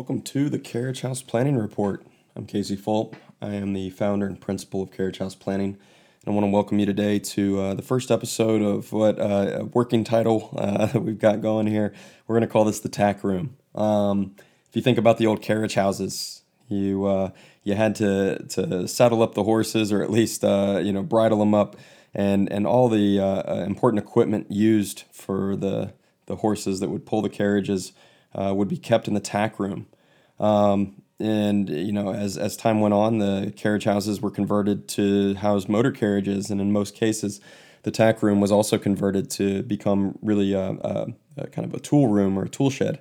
Welcome to the Carriage House Planning Report. I'm Casey Fulp. I am the founder and principal of Carriage House Planning. And I want to welcome you today to uh, the first episode of what uh, working title uh, that we've got going here. We're going to call this the Tac Room. Um, if you think about the old carriage houses, you uh, you had to to saddle up the horses or at least uh, you know bridle them up, and and all the uh, important equipment used for the the horses that would pull the carriages uh, would be kept in the tack room. Um, and you know, as as time went on, the carriage houses were converted to house motor carriages, and in most cases, the tack room was also converted to become really a, a, a kind of a tool room or a tool shed.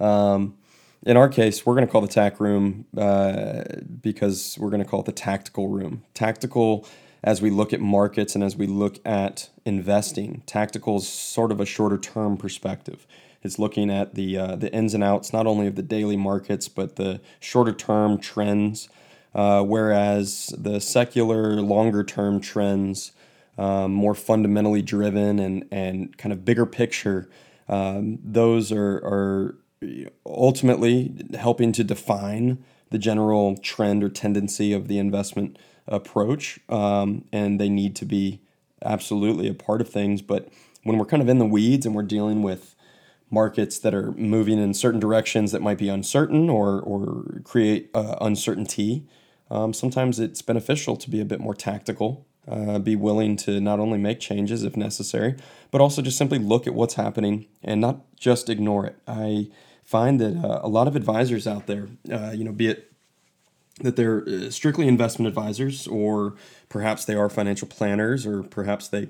Um, in our case, we're going to call the tack room uh, because we're going to call it the tactical room. Tactical, as we look at markets and as we look at investing, tactical is sort of a shorter term perspective. It's looking at the uh, the ins and outs, not only of the daily markets, but the shorter term trends. Uh, whereas the secular, longer term trends, um, more fundamentally driven and, and kind of bigger picture, um, those are, are ultimately helping to define the general trend or tendency of the investment approach. Um, and they need to be absolutely a part of things. But when we're kind of in the weeds and we're dealing with markets that are moving in certain directions that might be uncertain or, or create uh, uncertainty, um, sometimes it's beneficial to be a bit more tactical, uh, be willing to not only make changes if necessary, but also just simply look at what's happening and not just ignore it. I find that uh, a lot of advisors out there, uh, you know, be it that they're uh, strictly investment advisors, or perhaps they are financial planners, or perhaps they,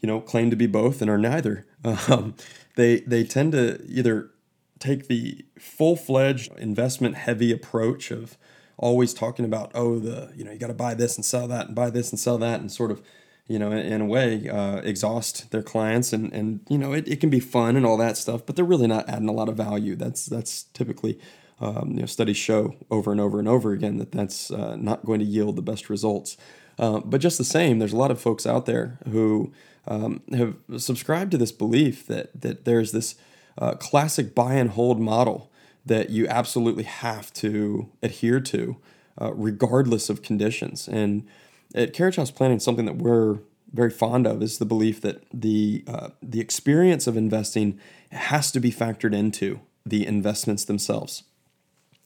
you know, claim to be both and are neither. Um, they they tend to either take the full-fledged investment heavy approach of always talking about oh the you know you got to buy this and sell that and buy this and sell that and sort of you know in, in a way uh, exhaust their clients and and you know it, it can be fun and all that stuff but they're really not adding a lot of value. That's that's typically um, you know studies show over and over and over again that that's uh, not going to yield the best results uh, but just the same there's a lot of folks out there who um, have subscribed to this belief that that there's this uh, classic buy and hold model that you absolutely have to adhere to, uh, regardless of conditions. And at Carriage House Planning, something that we're very fond of is the belief that the uh, the experience of investing has to be factored into the investments themselves.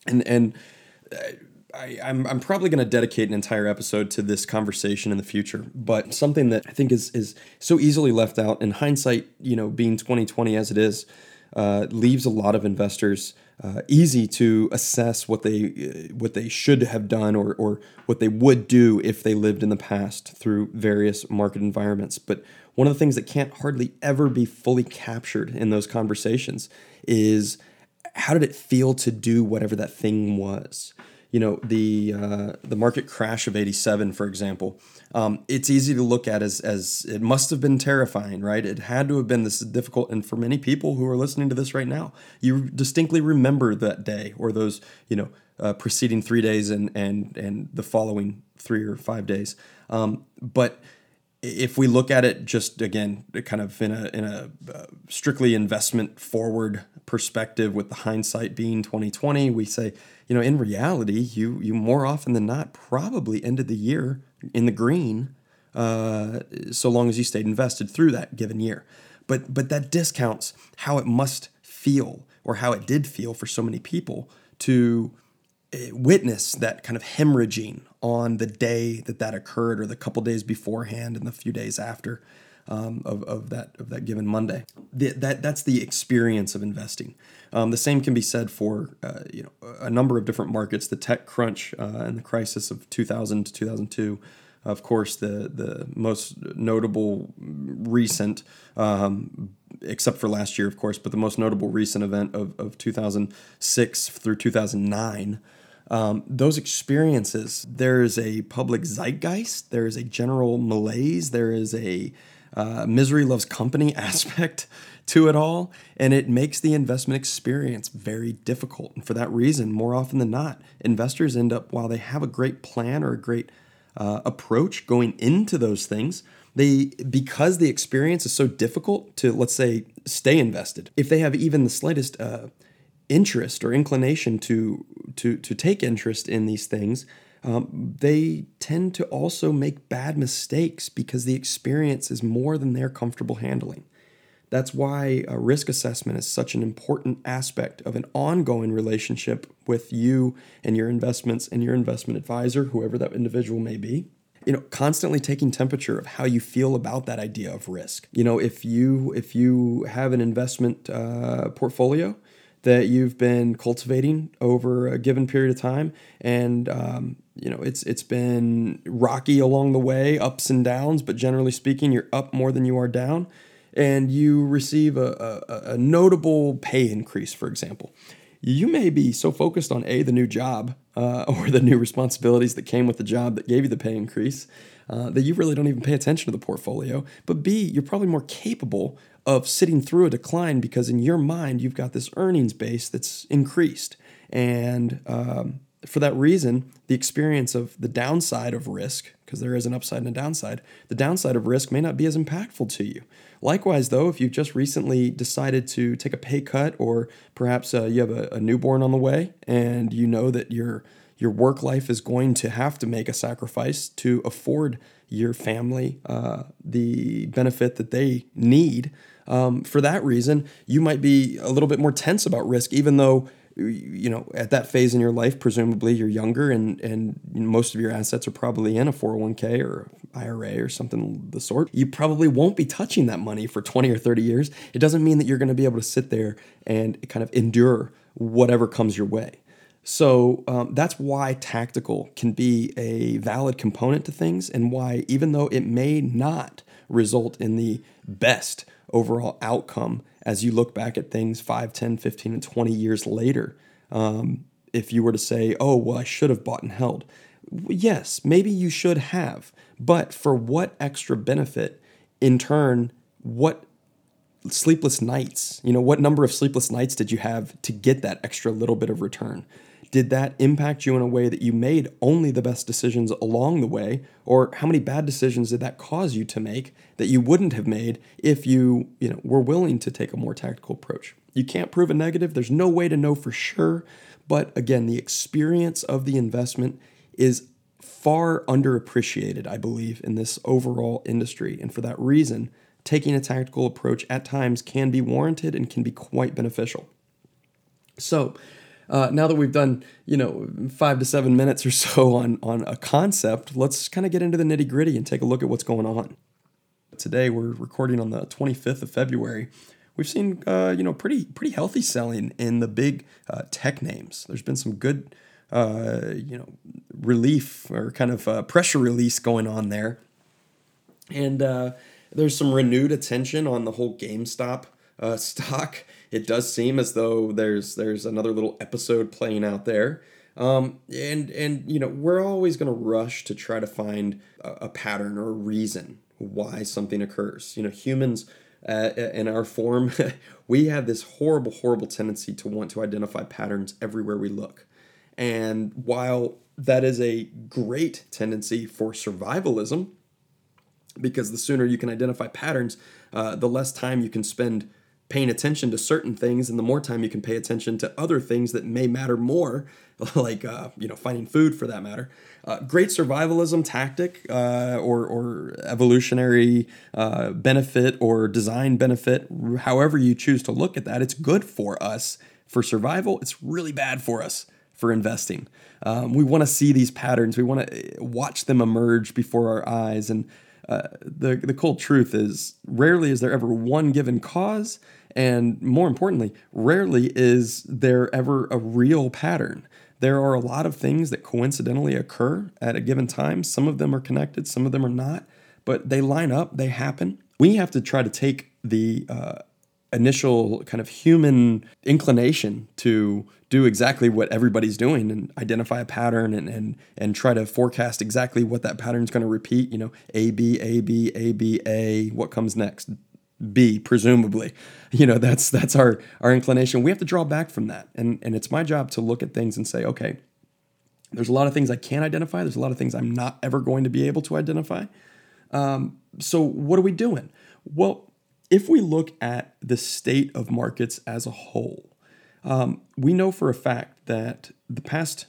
And and I, I'm, I'm probably going to dedicate an entire episode to this conversation in the future, but something that I think is is so easily left out in hindsight, you know, being 2020 as it is, uh, leaves a lot of investors uh, easy to assess what they uh, what they should have done or or what they would do if they lived in the past through various market environments. But one of the things that can't hardly ever be fully captured in those conversations is how did it feel to do whatever that thing was you know the uh, the market crash of 87 for example um, it's easy to look at as as it must have been terrifying right? It had to have been this difficult and for many people who are listening to this right now you distinctly remember that day or those you know uh, preceding three days and and and the following three or five days. Um, but if we look at it just again kind of in a in a uh, strictly investment forward perspective with the hindsight being 2020 we say you know in reality you you more often than not probably ended the year in the green uh, so long as you stayed invested through that given year. But but that discounts how it must feel or how it did feel for so many people to eh, witness that kind of hemorrhaging on the day that that occurred or the couple days beforehand and the few days after um, of, of that of that given Monday. The, that that's the experience of investing. Um, the same can be said for uh, you know a number of different markets. The tech crunch uh, and the crisis of 2000 to 2002. Of course, the the most notable recent, um, except for last year, of course, but the most notable recent event of, of 2006 through 2009 um, those experiences, there is a public zeitgeist, there is a general malaise, there is a uh, misery loves company aspect to it all, and it makes the investment experience very difficult. And for that reason, more often than not, investors end up, while they have a great plan or a great uh, approach going into those things, they because the experience is so difficult to let's say stay invested if they have even the slightest uh, interest or inclination to to to take interest in these things, um, they tend to also make bad mistakes because the experience is more than they're comfortable handling. That's why a risk assessment is such an important aspect of an ongoing relationship with you and your investments and your investment advisor, whoever that individual may be. You know, constantly taking temperature of how you feel about that idea of risk. You know, if you if you have an investment uh, portfolio that you've been cultivating over a given period of time, and um, you know it's it's been rocky along the way, ups and downs, but generally speaking, you're up more than you are down. And you receive a, a, a, notable pay increase, for example, you may be so focused on A, the new job uh, or the new responsibilities that came with the job that gave you the pay increase uh, that you really don't even pay attention to the portfolio. But B, you're probably more capable of sitting through a decline because in your mind, you've got this earnings base that's increased. And um, for that reason, the experience of the downside of risk, because there is an upside and a downside, the downside of risk may not be as impactful to you. Likewise, though, if you've just recently decided to take a pay cut, or perhaps uh, you have a, a newborn on the way and you know that your your work life is going to have to make a sacrifice to afford your family uh, the benefit that they need. Um, for that reason, you might be a little bit more tense about risk, even though you know at that phase in your life presumably you're younger and and most of your assets are probably in a 401k or IRA or something of the sort. You probably won't be touching that money for 20 or 30 years. It doesn't mean that you're going to be able to sit there and kind of endure whatever comes your way so um, that's why tactical can be a valid component to things and why even though it may not result in the best overall outcome as you look back at things 5, 10, 15, and 20 years later. Um, if you were to say, oh, well, I should have bought and held. Yes, maybe you should have, but for what extra benefit? In turn, what sleepless nights, you know, what number of sleepless nights did you have to get that extra little bit of return? Did that impact you in a way that you made only the best decisions along the way? Or how many bad decisions did that cause you to make that you wouldn't have made if you, you know, were willing to take a more tactical approach? You can't prove a negative. There's no way to know for sure. But again, the experience of the investment is far underappreciated, I believe, in this overall industry. And for that reason, taking a tactical approach at times can be warranted and can be quite beneficial. So, uh, now that we've done you know five to seven minutes or so on on a concept, let's kind of get into the nitty gritty and take a look at what's going on. Today we're recording on the 25th of February. We've seen uh, you know pretty pretty healthy selling in the big uh, tech names. There's been some good uh, you know relief or kind of uh, pressure release going on there, and uh, there's some renewed attention on the whole GameStop stock it does seem as though there's there's another little episode playing out there. Um, and and you know we're always going to rush to try to find a, a, pattern or a reason why something occurs. You know, humans uh, in our form, we have this horrible, horrible tendency to want to identify patterns everywhere we look. And while that is a great tendency for survivalism, because the sooner you can identify patterns, uh, the less time you can spend paying attention to certain things and the more time you can pay attention to other things that may matter more like uh, you know finding food for that matter. Uh, great survivalism tactic uh, or, or evolutionary uh, benefit or design benefit however you choose to look at that it's good for us. For survival it's really bad for us for investing. Um, we want to see these patterns. We want to watch them emerge before our eyes. And uh, the, the cold truth is rarely is there ever one given cause and more importantly, rarely is there ever a real pattern. There are a lot of things that coincidentally occur at a given time. Some of them are connected, some of them are not, but they line up, they happen. We have to try to take the uh, initial kind of human inclination to do exactly what everybody's doing and identify a pattern and and and try to forecast exactly what that pattern is going to repeat you know a b a b a b a what comes next B, presumably. You know, that's that's our our inclination. We have to draw back from that. And and it's my job to look at things and say, okay, there's a lot of things I can't identify. There's a lot of things I'm not ever going to be able to identify. Um, so what are we doing? Well, if we look at the state of markets as a whole, Um, we know for a fact that the past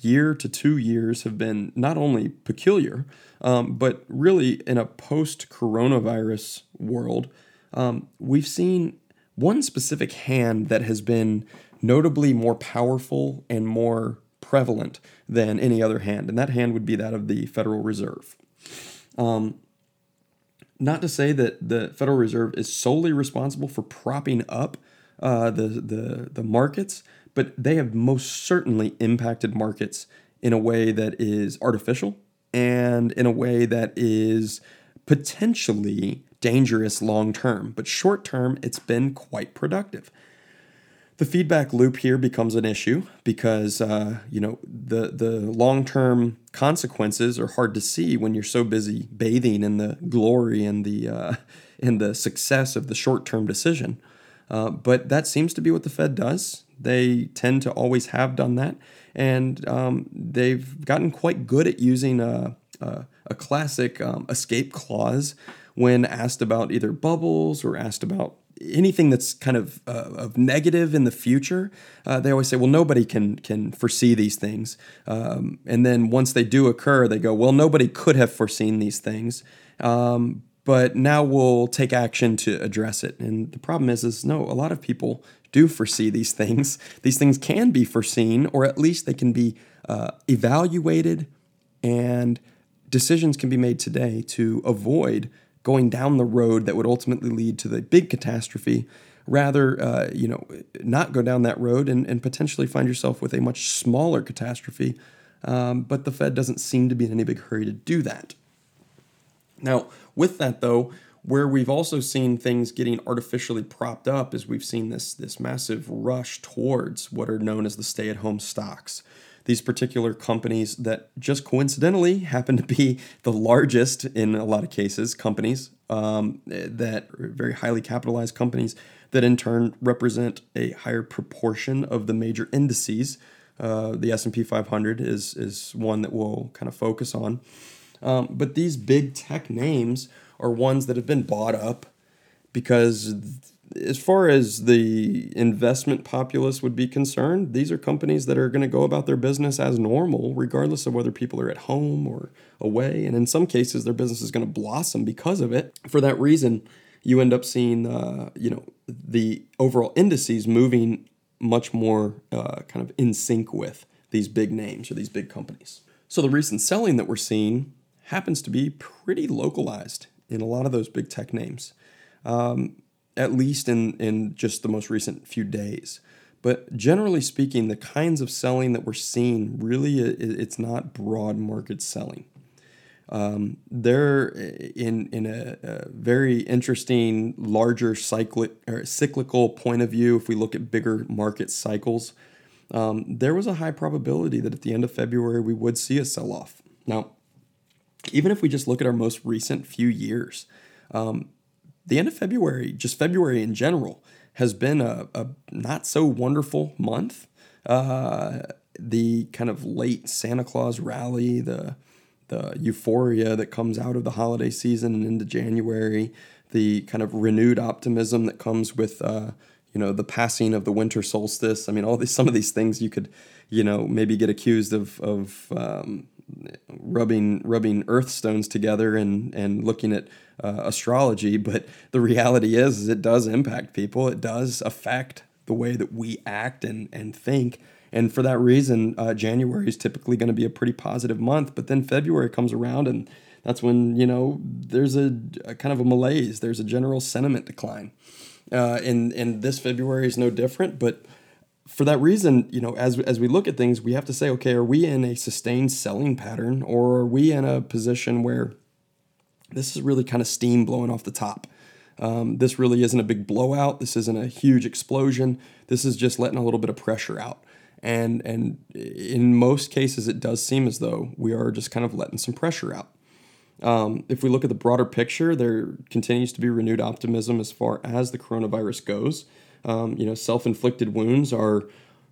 year to two years have been not only peculiar, um, but really in a post coronavirus world, um, we've seen one specific hand that has been notably more powerful and more prevalent than any other hand, and that hand would be that of the Federal Reserve. Um, not to say that the Federal Reserve is solely responsible for propping up uh, the, the, the markets, but they have most certainly impacted markets in a way that is artificial and in a way that is potentially dangerous long term. But short term, it's been quite productive. The feedback loop here becomes an issue because uh, you know the the long term consequences are hard to see when you're so busy bathing in the glory and the uh, in the success of the short term decision. Uh, but that seems to be what the Fed does. They tend to always have done that, and um, they've gotten quite good at using a, a, a classic um, escape clause when asked about either bubbles or asked about anything that's kind of uh, of negative in the future, uh, they always say, "Well, nobody can can foresee these things." Um, and then once they do occur, they go, "Well, nobody could have foreseen these things." Um, but now we'll take action to address it. And the problem is, is no, a lot of people do foresee these things. These things can be foreseen, or at least they can be uh, evaluated, and decisions can be made today to avoid going down the road that would ultimately lead to the big catastrophe rather uh, you know not go down that road and, and potentially find yourself with a much smaller catastrophe um, but the fed doesn't seem to be in any big hurry to do that. Now with that though where we've also seen things getting artificially propped up is we've seen this this massive rush towards what are known as the stay-at-home stocks these particular companies that just coincidentally happen to be the largest in a lot of cases companies um, that are very highly capitalized companies that in turn represent a higher proportion of the major indices. Uh, the S&P 500 is is one that we'll kind of focus on. Um, but these big tech names are ones that have been bought up because as far as the investment populace would be concerned, these are companies that are going to go about their business as normal, regardless of whether people are at home or away. And in some cases, their business is going to blossom because of it. For that reason, you end up seeing, uh, you know, the overall indices moving much more uh, kind of in sync with these big names or these big companies. So the recent selling that we're seeing happens to be pretty localized in a lot of those big tech names. Um, at least in, in just the most recent few days. But generally speaking, the kinds of selling that we're seeing really it's not broad market selling. Um, they're in in a, a, very interesting, larger cyclic or cyclical point of view. If we look at bigger market cycles, um, there was a high probability that at the end of February we would see a sell off. Now, even if we just look at our most recent few years, um, the end of February, just February in general, has been a, a not so wonderful month. Uh, the kind of late Santa Claus rally, the the euphoria that comes out of the holiday season and into January, the kind of renewed optimism that comes with uh, you know the passing of the winter solstice. I mean, all these some of these things you could you know maybe get accused of of um, rubbing rubbing earth stones together and and looking at uh, astrology but the reality is, is it does impact people. It does affect the way that we act and and think. And for that reason uh, january is typically going to be a pretty positive month but then february comes around and that's when you know there's a, a kind of a malaise. There's a general sentiment decline. Uh, and and this february is no different but for that reason, you know, as as we look at things, we have to say, okay, are we in a sustained selling pattern, or are we in a position where this is really kind of steam blowing off the top? Um, this really isn't a big blowout. This isn't a huge explosion. This is just letting a little bit of pressure out. And and in most cases, it does seem as though we are just kind of letting some pressure out. Um, if we look at the broader picture, there continues to be renewed optimism as far as the coronavirus goes. Um, you know, self-inflicted wounds are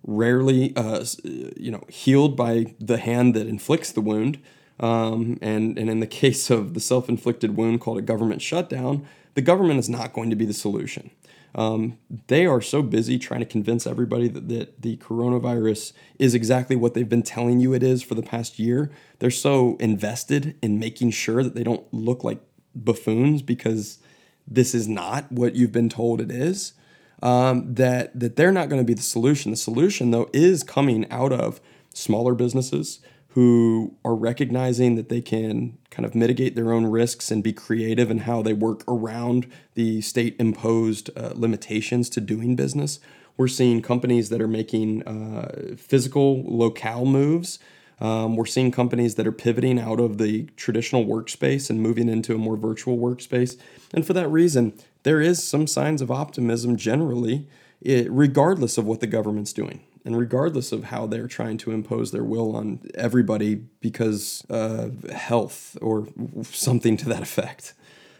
rarely, uh, you know, healed by the hand that inflicts the wound. Um, and, and in the case of the self inflicted wound called a government shutdown, the government is not going to be the solution. Um, they are so busy trying to convince everybody that, that the coronavirus is exactly what they've been telling you it is for the past year. They're so invested in making sure that they don't look like buffoons because this is not what you've been told it is. Um, that that they're not going to be the solution. The solution, though, is coming out of smaller businesses who are recognizing that they can kind of mitigate their own risks and be creative in how they work around the state imposed uh, limitations to doing business. We're seeing companies that are making uh, physical locale moves. Um, we're seeing companies that are pivoting out of the traditional workspace and moving into a more virtual workspace. And for that reason, there is some signs of optimism generally, it, regardless of what the government's doing and regardless of how they're trying to impose their will on everybody because of health or something to that effect.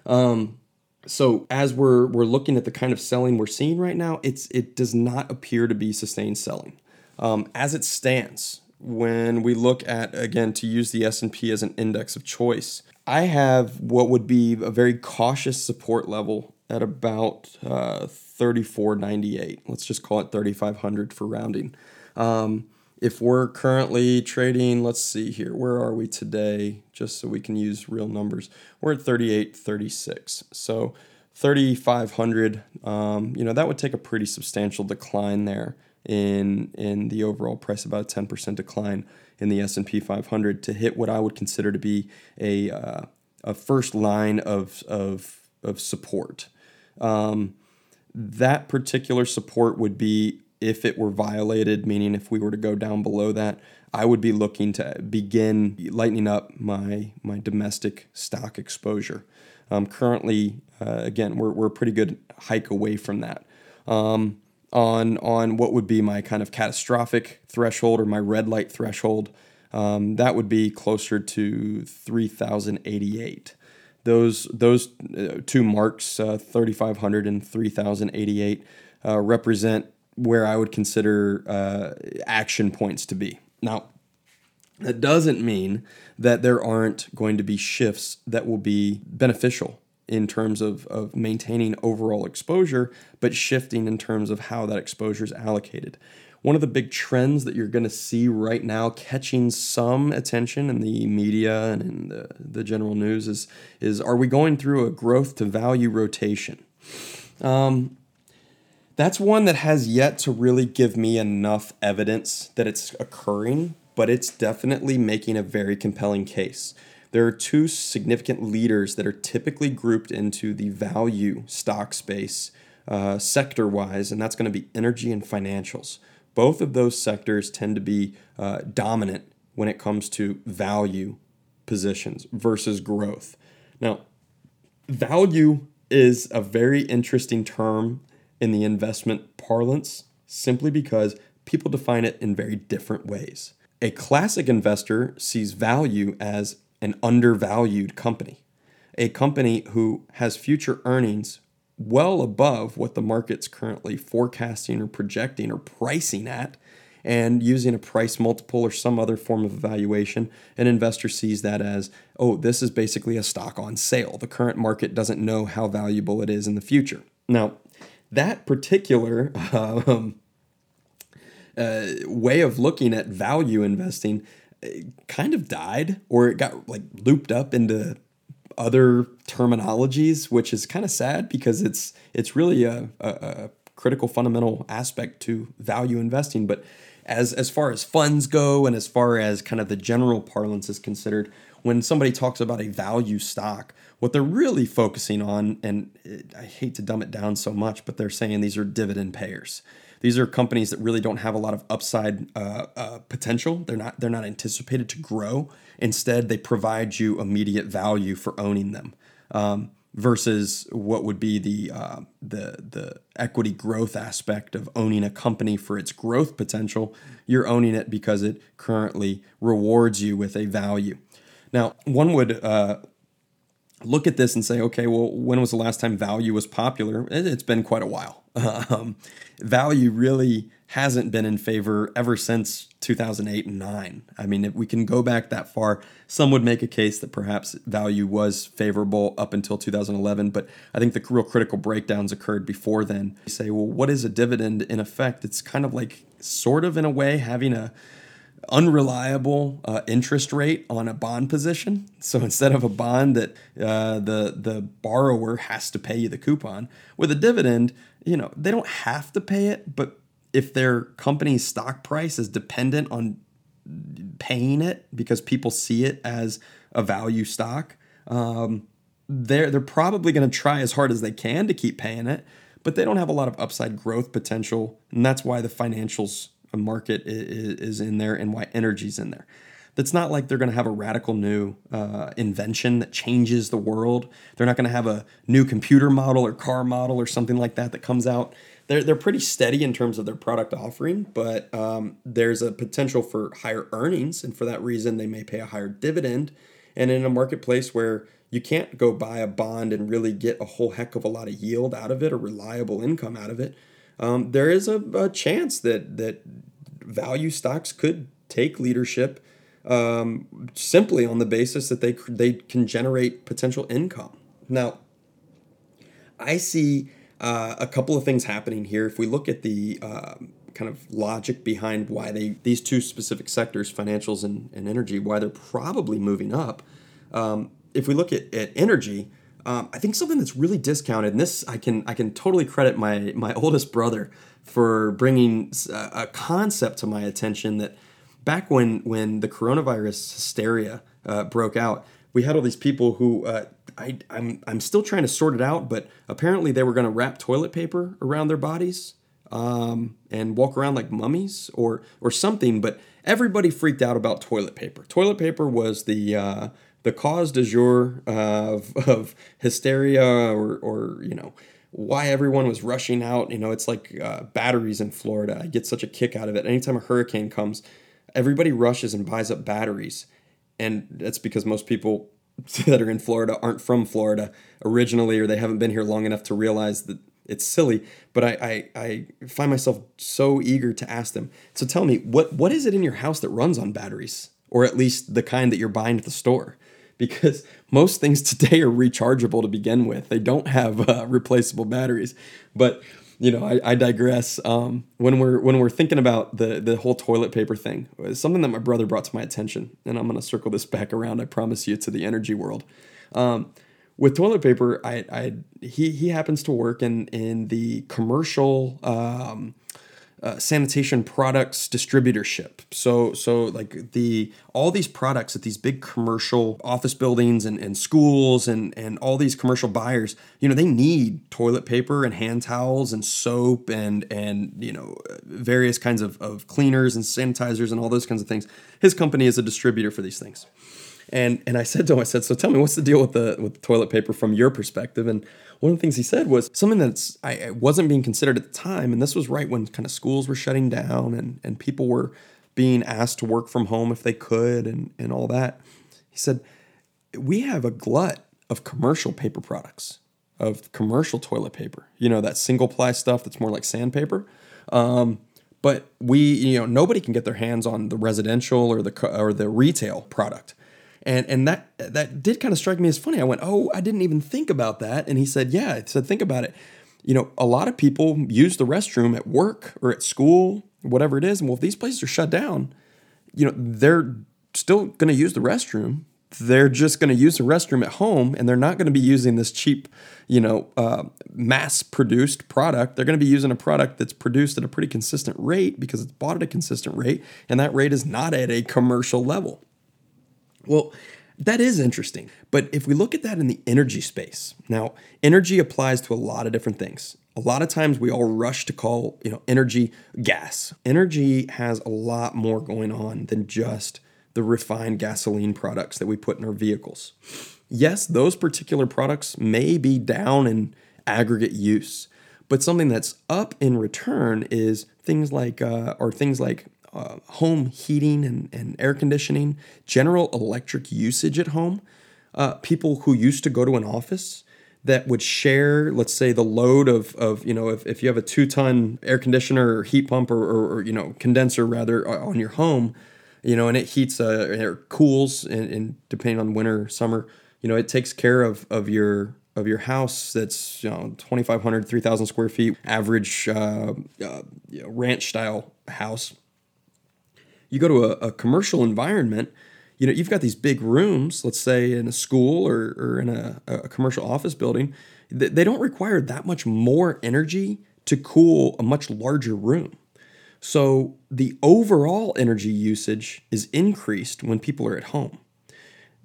Um, so as we're we're looking at the kind of selling we're seeing right now, it's it does not appear to be sustained selling. Um, as it stands, when we look at again to use the S&P as an index of choice, I have what would be a very cautious support level at about uh, 34.98. Let's just call it 3,500 for rounding. Um, if we're currently trading, let's see here, where are we today? Just so we can use real numbers, we're at 38.36. So 3,500, um, you know, that would take a pretty substantial decline there in in the overall price, about a 10% decline in the S&P 500 to hit what I would consider to be a uh, a first line of of of support. Um, that particular support would be if it were violated, meaning if we were to go down below that, I would be looking to begin lightening up my my domestic stock exposure. Um, currently, uh, again, we're, we're a pretty good hike away from that. Um, on on what would be my kind of catastrophic threshold or my red light threshold, um, that would be closer to 3,088 those those uh, two marks, uh, 3,500 and 3,088, uh, represent where I would consider uh, action points to be. Now, that doesn't mean that there aren't going to be shifts that will be beneficial in terms of, of maintaining overall exposure, but shifting in terms of how that exposure is allocated one of the big trends that you're going to see right now catching some attention in the media and in the, the general news is, is are we going through a growth to value rotation? Um, that's one that has yet to really give me enough evidence that it's occurring, but it's definitely making a very compelling case. There are two significant leaders that are typically grouped into the value stock space uh, sector wise, and that's going to be energy and financials. Both of those sectors tend to be uh, dominant when it comes to value positions versus growth. Now, value is a very interesting term in the investment parlance simply because people define it in very different ways. A classic investor sees value as an undervalued company, a company who has future earnings well above what the market's currently forecasting or projecting or pricing at. And using a price multiple or some other form of evaluation, an investor sees that as, oh, this is basically a stock on sale. The current market doesn't know how valuable it is in the future. Now, that particular um, uh, way of looking at value investing kind of died or it got like looped up into other terminologies, which is kind of sad because it's it's really a, a, a critical fundamental aspect to value investing. But as as far as funds go, and as far as kind of the general parlance is considered, when somebody talks about a value stock, what they're really focusing on, and eh, I hate to dumb it down so much, but they're saying these are dividend payers. These are companies that really don't have a lot of upside uh, uh, potential. They're not they're not anticipated to grow. Instead, they provide you immediate value for owning them. Um, versus what would be the uh, the the equity growth aspect of owning a company for its growth potential. You're owning it because it currently rewards you with a value. Now, one would uh, look at this and say, okay, well, when was the last time value was popular? It's been quite a while. Um, value really hasn't been in favor ever since 2008 and 9. I mean, if we can go back that far, some would make a case that perhaps value was favorable up until 2011, but I think the real critical breakdowns occurred before then. You say, well, what is a dividend in effect? It's kind of like, sort of in a way, having a unreliable uh, interest rate on a bond position. So instead of a bond that uh, the the borrower has to pay you the coupon with a dividend, you know they don't have to pay it, but if their company's stock price is dependent on paying it because people see it as a value stock, um, they're they're probably going to try as hard as they can to keep paying it, but they don't have a lot of upside growth potential, and that's why the financials market is, in there and why energy's in there. That's not like they're going to have a radical new uh, invention that changes the world. They're not going to have a new computer model or car model or something like that that comes out they're they're pretty steady in terms of their product offering, but um, there's a potential for higher earnings, and for that reason, they may pay a higher dividend. And in a marketplace where you can't go buy a bond and really get a whole heck of a lot of yield out of it or reliable income out of it, um, there is a, a, chance that that value stocks could take leadership um, simply on the basis that they they can generate potential income. Now, I see uh, a couple of things happening here. If we look at the uh, kind of logic behind why they these two specific sectors, financials and, and energy, why they're probably moving up. Um, if we look at, at energy, um, I think something that's really discounted, and this I can I can totally credit my my oldest brother for bringing a, a concept to my attention that back when when the coronavirus hysteria uh, broke out, we had all these people who uh, I, I'm I'm still trying to sort it out, but apparently they were going to wrap toilet paper around their bodies um, and walk around like mummies or or something. But everybody freaked out about toilet paper. Toilet paper was the uh, the cause du jour of, of hysteria or or you know why everyone was rushing out. You know, it's like uh, batteries in Florida. I get such a kick out of it. Anytime a hurricane comes, everybody rushes and buys up batteries and that's because most people that are in Florida aren't from Florida originally, or they haven't been here long enough to realize that it's silly. But I, I, I find myself so eager to ask them. So tell me, what what is it in your house that runs on batteries, or at least the kind that you're buying at the store? Because most things today are rechargeable to begin with. They don't have uh, replaceable batteries, but you know, I, I digress. Um, when we're when we're thinking about the the whole toilet paper thing, it's something that my brother brought to my attention, and I'm to circle this back around. I promise you to the energy world. Um, with toilet paper, I, I he he happens to work in in the commercial um, uh, sanitation products distributorship. So so like the all these products at these big commercial office buildings and, and schools and and all these commercial buyers, you know, they need toilet paper and hand towels and soap and and you know various kinds of, of cleaners and sanitizers and all those kinds of things. His company is a distributor for these things. And and I said to him, I said, so tell me, what's the deal with the with toilet paper from your perspective? And one of the things he said was something that's I wasn't being considered at the time, and this was right when kind of schools were shutting down and and people were being asked to work from home if they could and and all that. He said, we have a glut of commercial paper products, of commercial toilet paper. You know that single ply stuff that's more like sandpaper. Um, but we, you know, nobody can get their hands on the residential or the or the retail product and and that that did kind of strike me as funny. I went, "Oh, I didn't even think about that." And he said, "Yeah." I said, "Think about it. You know, a lot of people use the restroom at work or at school, whatever it is. And well, if these places are shut down, you know, they're still going to use the restroom. They're just going to use the restroom at home, and they're not going to be using this cheap, you know, uh, mass-produced product. They're going to be using a product that's produced at a pretty consistent rate because it's bought at a consistent rate, and that rate is not at a commercial level." Well, that is interesting. But if we look at that in the energy space, now energy applies to a lot of different things. A lot of times we all rush to call, you know, energy gas. Energy has a lot more going on than just the refined gasoline products that we put in our vehicles. Yes, those particular products may be down in aggregate use, but something that's up in return is things like, uh, or things like uh, home heating and, and air conditioning, general electric usage at home. uh, people who used to go to an office that would share, let's say, the load of, of you know, if, if you have a two ton air conditioner or heat pump or, or, or, you know, condenser rather on your home, you know, and it heats uh, or cools and, and depending on winter, summer, you know, it takes care of, of your of your house that's you know 2500 3000 square feet average uh, uh, you know, ranch style house you go to a, a, commercial environment you know you've got these big rooms let's say in a school or, or in a, a commercial office building they don't require that much more energy to cool a much larger room. So the overall energy usage is increased when people are at home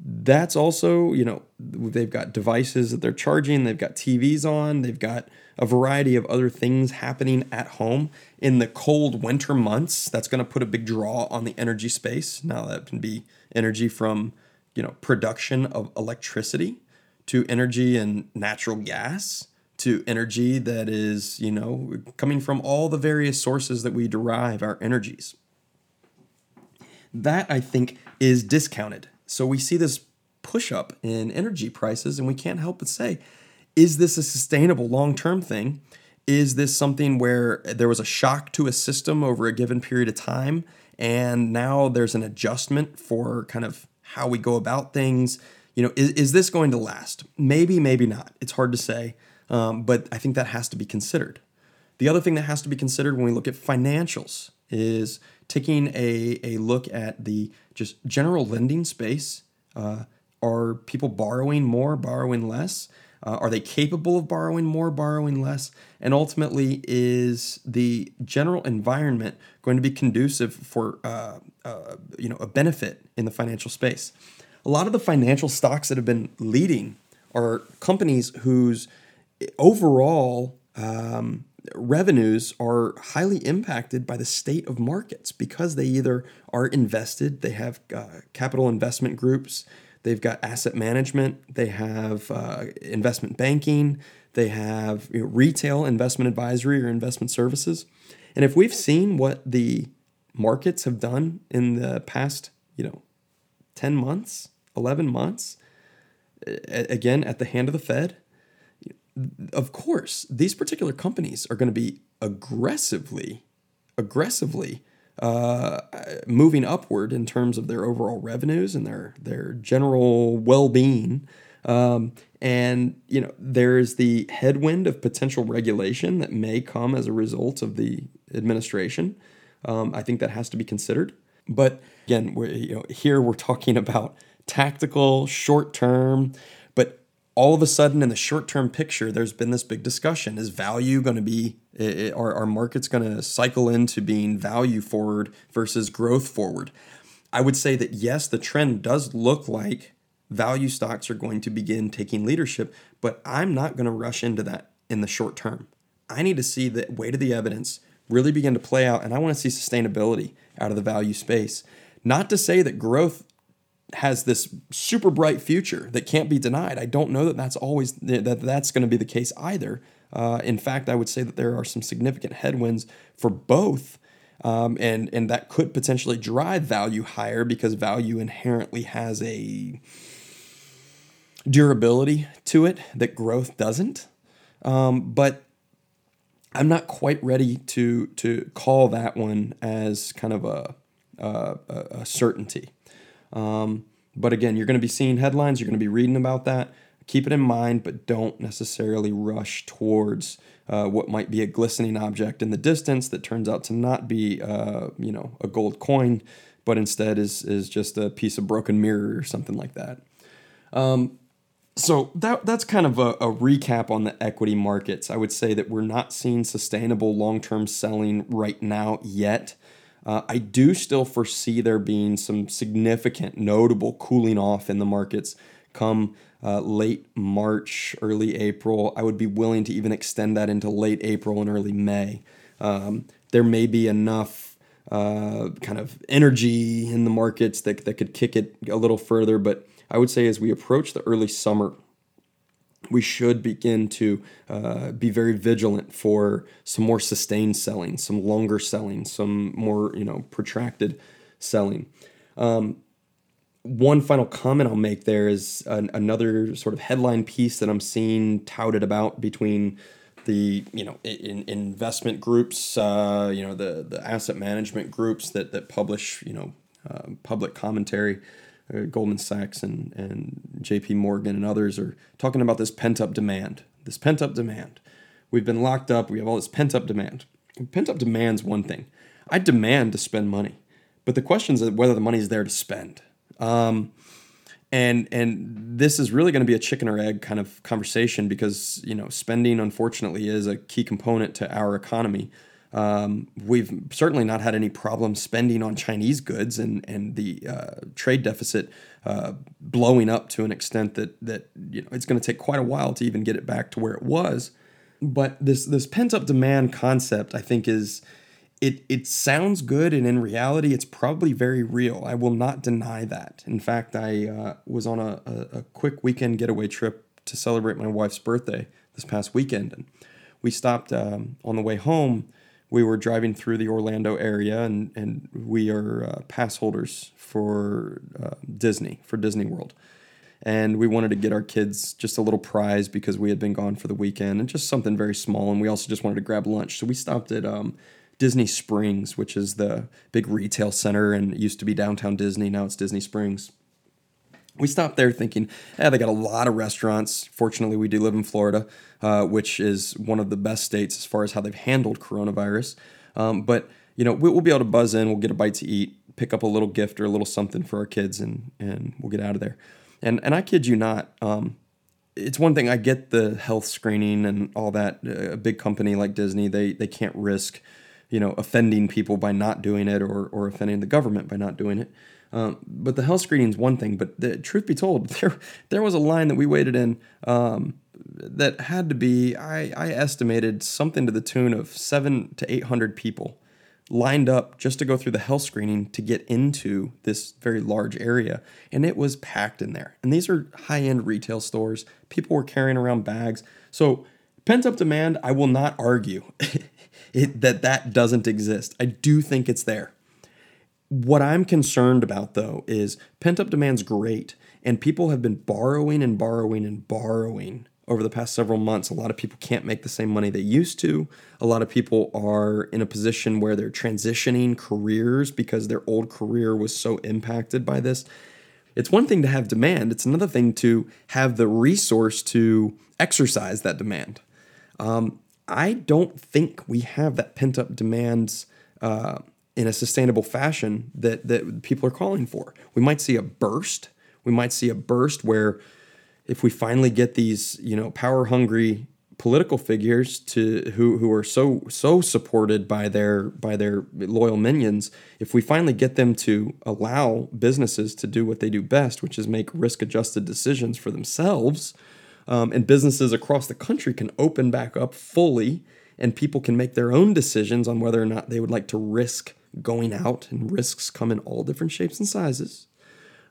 that's also, you know, they've got devices that they're charging, they've got TVs on, they've got a variety of other things happening at home. In the cold winter months, that's going to put a big draw on the energy space. Now, that can be energy from, you know, production of electricity to energy and natural gas to energy that is, you know, coming from all the various sources that we derive our energies. That I think is discounted so we see this push up in energy prices, and we can't help but say, is this a sustainable long term thing? Is this something where there was a shock to a system over a given period of time, and now there's an adjustment for kind of how we go about things? You know, is, is this going to last? Maybe, maybe not. It's hard to say, um, but I think that has to be considered. The other thing that has to be considered when we look at financials is taking a, a look at the just general lending space. Uh, are people borrowing more, borrowing less? Uh, are they capable of borrowing more, borrowing less? And ultimately, is the general environment going to be conducive for uh, uh, you know a benefit in the financial space? A lot of the financial stocks that have been leading are companies whose overall um, revenues are highly impacted by the state of markets because they either are invested, they have uh, capital investment groups, they've got asset management, they have uh, investment banking, they have you know, retail investment advisory or investment services. And if we've seen what the markets have done in the past, you know, 10 months, 11 months, again, at the hand of the Fed, of course, these particular companies are going to be aggressively, aggressively uh, moving upward in terms of their overall revenues and their their general well-being. Um, and you know, there's the headwind of potential regulation that may come as a result of the administration. Um, I think that has to be considered. But again, we're, you know, here we're talking about tactical, short term all of a sudden in the short term picture there's been this big discussion. Is value going to be are our markets going to cycle into being value forward versus growth forward? I would say that yes the trend does look like value stocks are going to begin taking leadership but i'm not going to rush into that in the short term. I need to see the weight of the evidence really begin to play out and i want to see sustainability out of the value space. Not to say that growth has this super bright future that can't be denied. I don't know that that's always that that's going to be the case either. Uh, in fact, I would say that there are some significant headwinds for both, um, and and that could potentially drive value higher because value inherently has a durability to it that growth doesn't. Um, but I'm not quite ready to to call that one as kind of a, a, a certainty. Um, but again, you're going to be seeing headlines, you're going to be reading about that. Keep it in mind, but don't necessarily rush towards uh, what might be a glistening object in the distance that turns out to not be, uh, you know, a gold coin, but instead is is just a piece of broken mirror or something like that. Um, so that that's kind of a, a, recap on the equity markets. I would say that we're not seeing sustainable long-term selling right now yet. Uh, I do still foresee there being some significant, notable cooling off in the markets come uh, late March, early April. I would be willing to even extend that into late April and early May. Um, there may be enough uh, kind of energy in the markets that, that could kick it a little further, but I would say as we approach the early summer, we should begin to uh, be very vigilant for some more sustained selling, some longer selling, some more you know protracted selling. Um, one final comment I'll make there is an, another sort of headline piece that I'm seeing touted about between the you know in, investment groups, uh, you know the the asset management groups that that publish you know uh, public commentary. Uh, Goldman Sachs and and J.P. Morgan and others are talking about this pent up demand. This pent up demand. We've been locked up. We have all this pent up demand. Pent up demand's one thing. I demand to spend money, but the question is whether the money is there to spend. Um, and and this is really going to be a chicken or egg kind of conversation because you know spending unfortunately is a key component to our economy. Um, we've certainly not had any problem spending on Chinese goods and and the uh, trade deficit uh, blowing up to an extent that that you know it's going to take quite a while to even get it back to where it was. But this this pent up demand concept, I think, is it it sounds good and in reality it's probably very real. I will not deny that. In fact i uh, was on a, a, a, quick weekend getaway trip to celebrate my wife's birthday this past weekend. And we stopped um, on the way home we were driving through the orlando area and, and we are uh, pass holders for uh, disney for disney world and we wanted to get our kids just a little prize because we had been gone for the weekend and just something very small and we also just wanted to grab lunch so we stopped at um, Disney Springs, which is the big retail center and it used to be downtown Disney. Now it's Disney Springs. We stopped there thinking, yeah, they got a lot of restaurants. Fortunately, we do live in Florida, uh, which is one of the best states as far as how they've handled coronavirus. Um, but you know, we'll be able to buzz in. We'll get a bite to eat, pick up a little gift or a little something for our kids, and and we'll get out of there. And and I kid you not, um, it's one thing I get the health screening and all that. A big company like Disney, they they can't risk you know, offending people by not doing it or, or offending the government by not doing it. Um, but the health screening is one thing. But the truth be told, there there was a line that we waited in um, that had to be I, I estimated something to the tune of seven to eight hundred people lined up just to go through the health screening to get into this very large area, and it was packed in there. And these are high end retail stores. People were carrying around bags. So pent up demand, I will not argue. it, that that doesn't exist. I do think it's there. What I'm concerned about though is pent up demand's great, and people have been borrowing and borrowing and borrowing over the past several months. A lot of people can't make the same money they used to. A lot of people are in a position where they're transitioning careers because their old career was so impacted by this. It's one thing to have demand, it's another thing to have the resource to exercise that demand. Um, I don't think we have that pent up demands uh, in a sustainable fashion that that people are calling for. We might see a burst. We might see a burst where if we finally get these, you know, power hungry political figures to who who are so so supported by their by their loyal minions if we finally get them to allow businesses to do what they do best which is make risk adjusted decisions for themselves um, and businesses across the country can open back up fully and people can make their own decisions on whether or not they would like to risk going out and risks come in all different shapes and sizes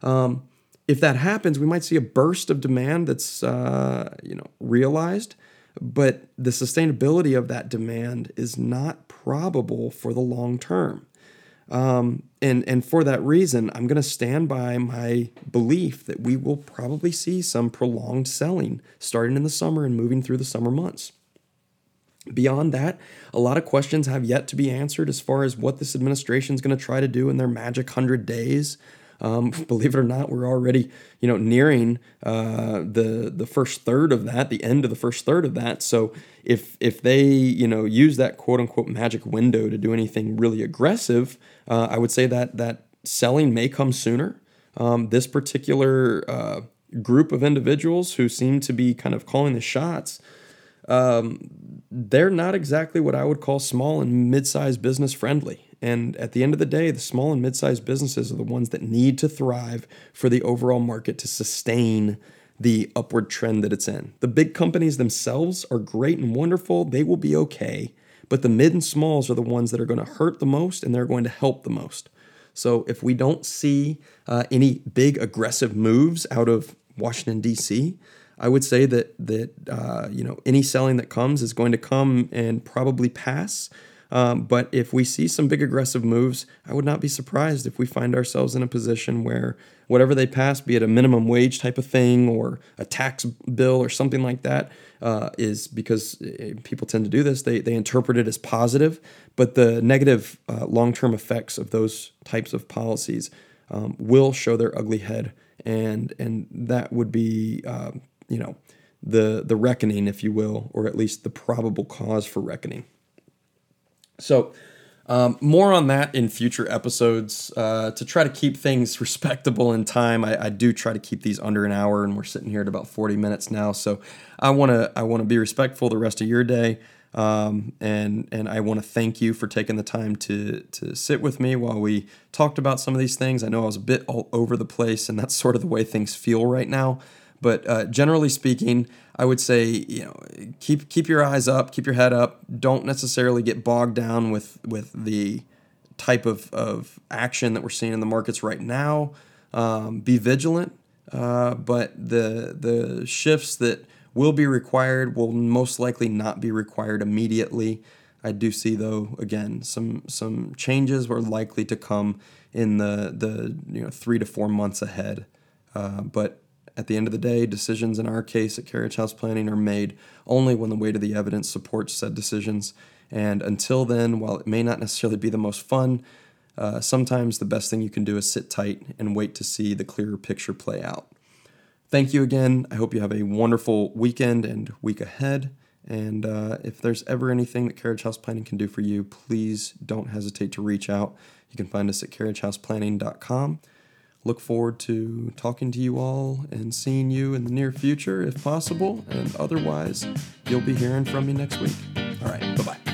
um, if that happens we might see a burst of demand that's uh, you know realized but the sustainability of that demand is not probable for the long term um, and and for that reason, I'm going to stand by my belief that we will probably see some prolonged selling starting in the summer and moving through the summer months. Beyond that, a lot of questions have yet to be answered as far as what this administration is going to try to do in their magic 100 days. Um, believe it or not, we're already you know nearing uh, the the first third of that, the end of the first third of that. So if if they you know use that quote unquote magic window to do anything really aggressive, uh, I would say that that selling may come sooner. Um, this particular uh, group of individuals who seem to be kind of calling the shots. Um, they're not exactly what I would call small and mid-sized business friendly. And at the end of the day, the small and mid-sized businesses are the ones that need to thrive for the overall market to sustain the upward trend that it's in. The big companies themselves are great and wonderful, they will be okay, but the mid and smalls are the ones that are going to hurt the most and they're going to help the most. So if we don't see uh, any big aggressive moves out of Washington D.C., I would say that that uh, you know any selling that comes is going to come and probably pass Um, but if we see some big aggressive moves, I would not be surprised if we find ourselves in a position where whatever they pass, be it a minimum wage type of thing or a tax bill or something like that, uh, is because eh, people tend to do this. They, they interpret it as positive, but the negative uh, long term effects of those types of policies um, will show their ugly head, and and that would be uh, you know the the reckoning, if you will, or at least the probable cause for reckoning. So. Um, more on that in future episodes. Uh, to try to keep things respectable in time, I, I, do try to keep these under an hour, and we're sitting here at about 40 minutes now. So I want to I want to be respectful the rest of your day. Um, and and I want to thank you for taking the time to to sit with me while we talked about some of these things. I know I was a bit all over the place, and that's sort of the way things feel right now. But uh, generally speaking, I would say you know keep keep your eyes up, keep your head up. Don't necessarily get bogged down with with the type of, of action that we're seeing in the markets right now. Um, be vigilant, uh, but the the shifts that will be required, will most likely not be required immediately. I do see though again some some changes were likely to come in the the you know three to four months ahead. Uh, but at the end of the day, decisions in our case at Carriage House Planning are made only when the weight of the evidence supports said decisions. And until then, while it may not necessarily be the most fun, uh, sometimes the best thing you can do is sit tight and wait to see the clearer picture play out. Thank you again. I hope you have a wonderful weekend and week ahead. And uh, if there's ever anything that Carriage House Planning can do for you, please don't hesitate to reach out. You can find us at carriagehouseplanning.com. Look forward to talking to you all and seeing you in the near future if possible. And otherwise, you'll be hearing from me next week. All right, bye bye.